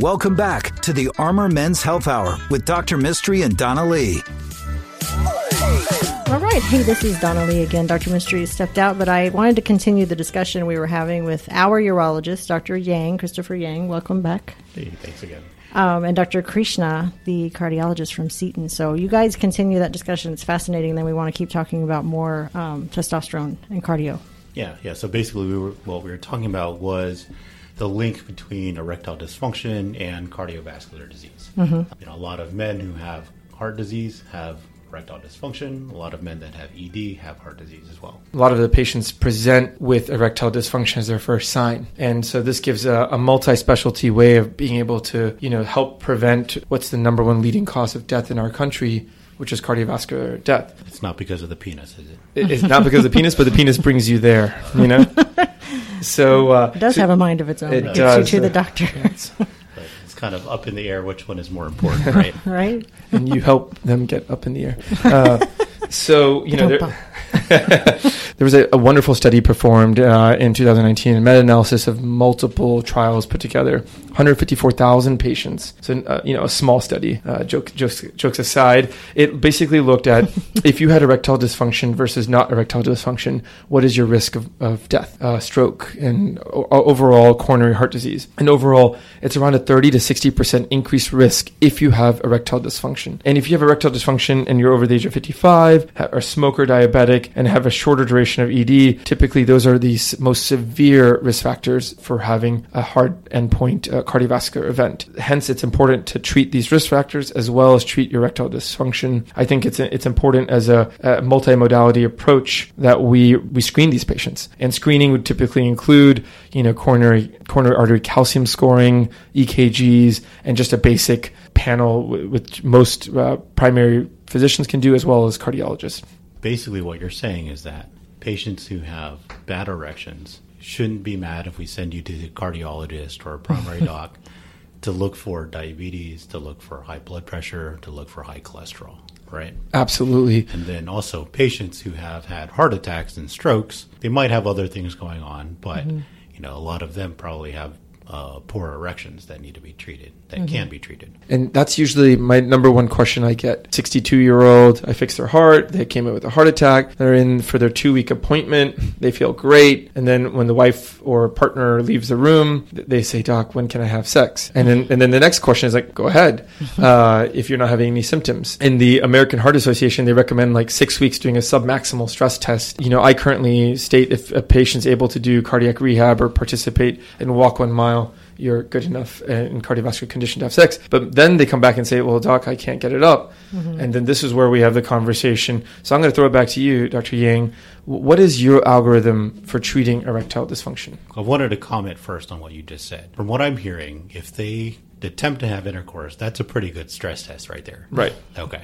Welcome back to the Armor Men's Health Hour with Dr. Mystery and Donna Lee. All right. Hey, this is Donna Lee again. Dr. Mystery stepped out, but I wanted to continue the discussion we were having with our urologist, Dr. Yang, Christopher Yang. Welcome back. Hey, thanks again. Um, and Dr. Krishna, the cardiologist from Seton. So you guys continue that discussion. It's fascinating. Then we want to keep talking about more um, testosterone and cardio. Yeah, yeah. So basically, we were, what we were talking about was the link between erectile dysfunction and cardiovascular disease. Mm-hmm. You know, a lot of men who have heart disease have erectile dysfunction. A lot of men that have ED have heart disease as well. A lot of the patients present with erectile dysfunction as their first sign. And so this gives a, a multi-specialty way of being able to, you know, help prevent what's the number one leading cause of death in our country, which is cardiovascular death. It's not because of the penis, is it? It- It's not because of the penis, but the penis brings you there, you know? So uh, It does so- have a mind of its own. It It, gets does, you to uh, the doctor, But it's kind of up in the air which one is more important, right? right? and you help them get up in the air. Uh, so you know, there, was a, a wonderful study performed uh, in 2019, a meta-analysis of multiple trials put together, 154,000 patients. So uh, you know, a small study. Uh, joke, jokes, jokes aside, it basically looked at if you had erectile dysfunction versus not erectile dysfunction, what is your risk of, of death, uh, stroke, and o- overall coronary heart disease. And overall, it's around a 30 to 60 percent increased risk if you have erectile dysfunction. And if you have erectile dysfunction and you're over the age of 55, are smoker, diabetic, and have a shorter duration of ED, typically those are the most severe risk factors for having a hard endpoint uh, cardiovascular event. Hence, it's important to treat these risk factors as well as treat erectile dysfunction. I think it's it's important as a, a multimodality approach that we we screen these patients. And screening would typically include, you know, coronary coronary artery calcium scoring, EKGs, and just a basic panel which most uh, primary physicians can do as well as cardiologists. Basically, what you're saying is that patients who have bad erections shouldn't be mad if we send you to the cardiologist or a primary doc to look for diabetes, to look for high blood pressure, to look for high cholesterol, right? Absolutely. And then also patients who have had heart attacks and strokes, they might have other things going on, but mm-hmm. you know, a lot of them probably have uh, poor erections that need to be treated, that can be treated. And that's usually my number one question I get. 62 year old, I fixed their heart. They came in with a heart attack. They're in for their two week appointment. They feel great. And then when the wife or partner leaves the room, they say, Doc, when can I have sex? And then, and then the next question is like, go ahead, uh, if you're not having any symptoms. In the American Heart Association, they recommend like six weeks doing a submaximal stress test. You know, I currently state if a patient's able to do cardiac rehab or participate in walk one mile, you're good enough uh, in cardiovascular condition to have sex. But then they come back and say, well, doc, I can't get it up. And then this is where we have the conversation. So I'm going to throw it back to you, Dr. Yang. What is your algorithm for treating erectile dysfunction? I wanted to comment first on what you just said. From what I'm hearing, if they attempt to have intercourse, that's a pretty good stress test right there. Right. Okay.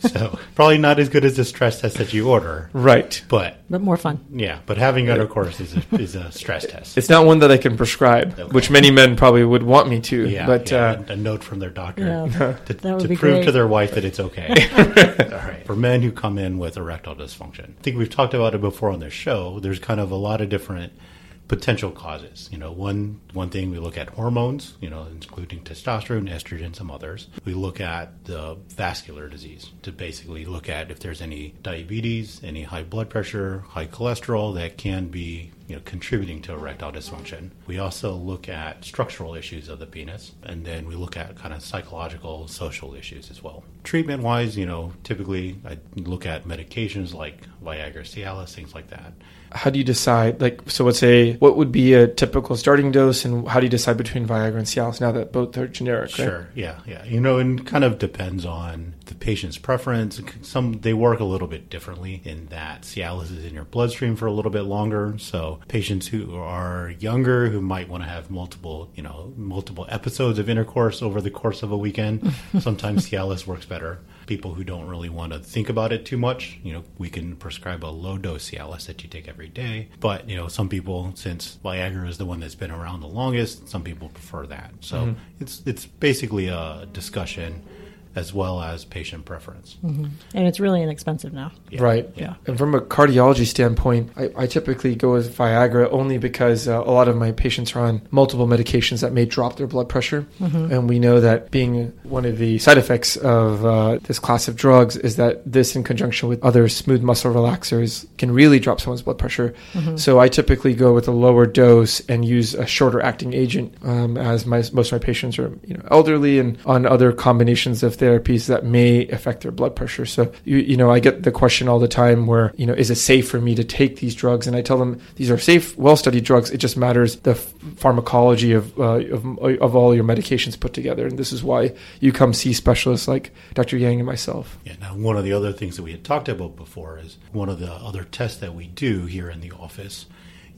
so probably not as good as the stress test that you order, Right. but But more fun. yeah, but having intercourse is a, is a stress test. It's not one that I can prescribe, Okay. which many men probably would want me to. Yeah, but yeah, uh, a, a note from their doctor Yeah, to, to be prove to their wife that it's okay. All right. For men who come in with erectile dysfunction, I think we've talked about it before on this show. There's kind of a lot of different potential causes. You know, one one thing we look at hormones, you know, including testosterone, estrogen, some others. We look at the vascular disease to basically look at if there's any diabetes, any high blood pressure, high cholesterol that can be you know, contributing to erectile dysfunction. We also look at structural issues of the penis, and then we look at kind of psychological, social issues as well. Treatment wise, you know, typically I look at medications like Viagra, Cialis, things like that. how do you decide? Like, so let's say, what would be a typical starting dose, and how do you decide between Viagra and Cialis now that both are generic? right? Sure, yeah, yeah. You know, and kind of depends on the patient's preference. Some they work a little bit differently in that Cialis is in your bloodstream for a little bit longer. So patients who are younger who might want to have multiple, you know, multiple episodes of intercourse over the course of a weekend, sometimes Cialis works better. People who don't really want to think about it too much, you know, we can prescribe a low dose Cialis that you take every day. But you know, some people, since Viagra is the one that's been around the longest, some people prefer that. So mm-hmm. it's it's basically a discussion as well as patient preference. Mm-hmm. And it's really inexpensive now. Yeah. Right. Yeah. And from a cardiology standpoint, I, I typically go with Viagra only because uh, a lot of my patients are on multiple medications that may drop their blood pressure. Mm-hmm. And we know that being one of the side effects of uh, this class of drugs is that this, in conjunction with other smooth muscle relaxers, can really drop someone's blood pressure. Mm-hmm. So I typically go with a lower dose and use a shorter acting agent um, as my, most of my patients are you know, elderly and on other combinations of therapies that may affect their blood pressure. So, you, you know, I get the question all the time where, you know, is it safe for me to take these drugs? And I tell them these are safe, well studied drugs. It just matters the pharmacology of, uh, of, of all your medications put together. And this is why you come see specialists like Dr. Yang and myself. Yeah. Now, one of the other things that we had talked about before is one of the other tests that we do here in the office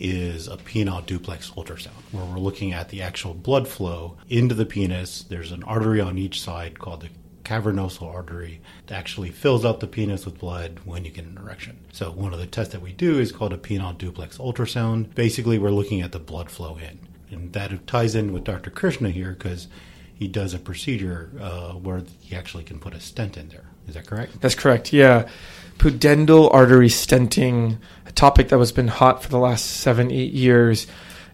is a penile duplex ultrasound, where we're looking at the actual blood flow into the penis. There's an artery on each side called the cavernosal artery that actually fills up the penis with blood when you get an erection. So one of the tests that we do is called a penile duplex ultrasound. Basically, we're looking at the blood flow in. And that ties in with Dr. Krishna here because he does a procedure uh, where he actually can put a stent in there. Is that correct? That's correct, yeah. Pudendal artery stenting, a topic that has been hot for the last seven, eight years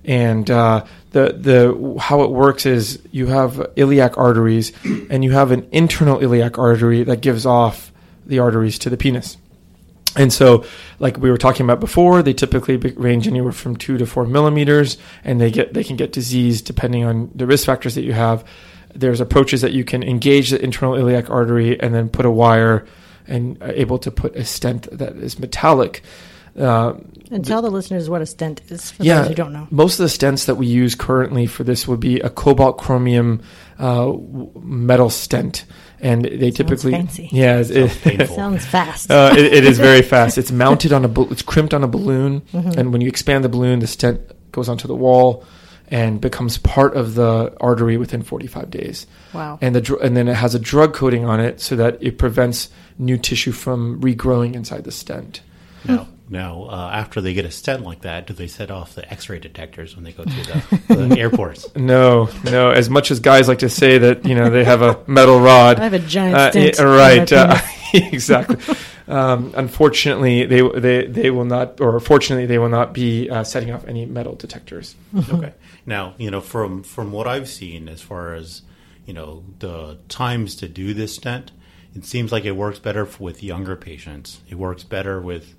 and uh, the the how it works is you have iliac arteries, and you have an internal iliac artery that gives off the arteries to the penis. And so, like we were talking about before, they typically range anywhere from two to four millimeters, and they get they can get disease depending on the risk factors that you have. There's approaches that you can engage the internal iliac artery and then put a wire and able to put a stent that is metallic uh, and tell the, the, listeners what a stent is for yeah, those who don't know. Most of the stents that we use currently for this would be a cobalt chromium uh, metal stent. And they sounds typically, fancy. yeah, it, it sounds fast. Uh, it, it is very fast. It's mounted on a, it's crimped on a balloon, mm-hmm. and when you expand the balloon, the stent goes onto the wall and becomes part of the artery within 45 days. Wow. And the and then it has a drug coating on it so that it prevents new tissue from regrowing inside the stent. No. Now, uh, after they get a stent like that, do they set off the X-ray detectors when they go to the, the airports? No, no. As much as guys like to say that, you know, they have a metal rod. I have a giant uh, stent. Uh, right. Uh, exactly. Um, unfortunately, they they they will not, or fortunately, they will not be uh, setting off any metal detectors. okay. Now, you know, from from what I've seen, as far as you know, the times to do this stent, it seems like it works better with younger patients. It works better with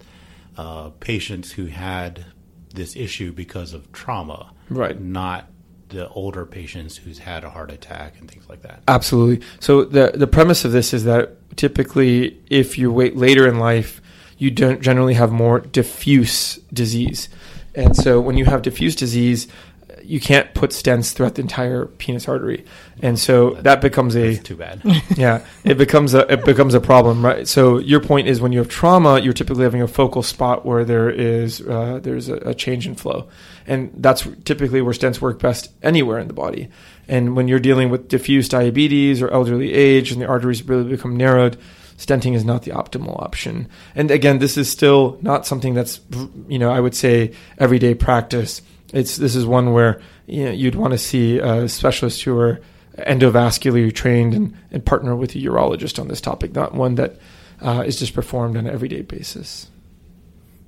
uh, patients who had this issue because of trauma, right? Not the older patients who's had a heart attack and things like that. Absolutely. So the the premise of this is that typically, if you wait later in life, you don't generally have more diffuse disease, and so when you have diffuse disease, you can't put stents throughout the entire penis artery, and so that's, that becomes a too bad. yeah, it becomes a it becomes a problem, right? So your point is when you have trauma, you're typically having a focal spot where there is uh, there's a, a, change in flow, and that's typically where stents work best anywhere in the body. And when you're dealing with diffuse diabetes or elderly age, and the arteries really become narrowed, stenting is not the optimal option. And again, this is still not something that's you know I would say everyday practice it's this is one where you know, you'd want to see a specialist who are endovascularly trained and, and partner with a urologist on this topic, not one that uh, is just performed on an everyday basis.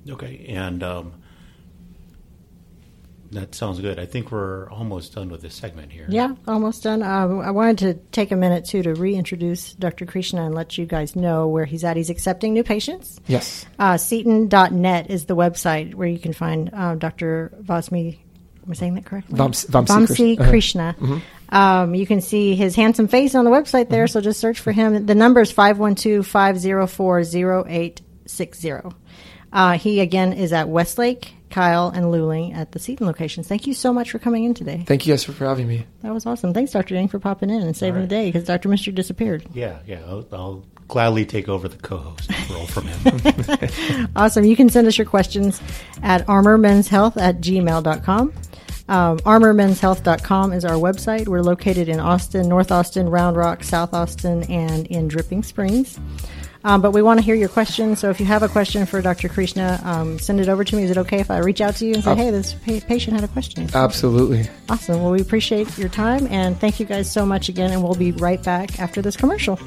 Okay, and um, that sounds good. I think we're almost done with this segment here. Yeah, almost done. Um, I wanted to take a minute too to reintroduce Dr. Krishna and let you guys know where he's at. He's accepting new patients. Yes. Uh, Seton.net is the website where you can find uh, Dr. Vasmi. Am I saying that correctly? Vamsi, Vamsi, Vamsi Krishna. Uh-huh. Mm-hmm. Um, you can see his handsome face on the website there, mm-hmm. so just search for him. The number is 512 504 0860. Uh, he again is at Westlake Kyle and Luling at the Seton locations. Thank you so much for coming in today. Thank you guys for having me. That was awesome. Thanks, Dr. Yang, for popping in and saving right. the day because Dr. Mystery disappeared. Yeah, yeah. I'll, I'll gladly take over the co-host role from him. awesome. You can send us your questions at armormenshealth at gmail.com. Um, armormenshealth.com is our website. We're located in Austin, North Austin, Round Rock, South Austin, and in Dripping Springs. Um, but we want to hear your questions. So if you have a question for Dr. Krishna, um, send it over to me. Is it okay if I reach out to you and say, hey, this pa- patient had a question? Absolutely. Awesome. Well, we appreciate your time and thank you guys so much again. And we'll be right back after this commercial.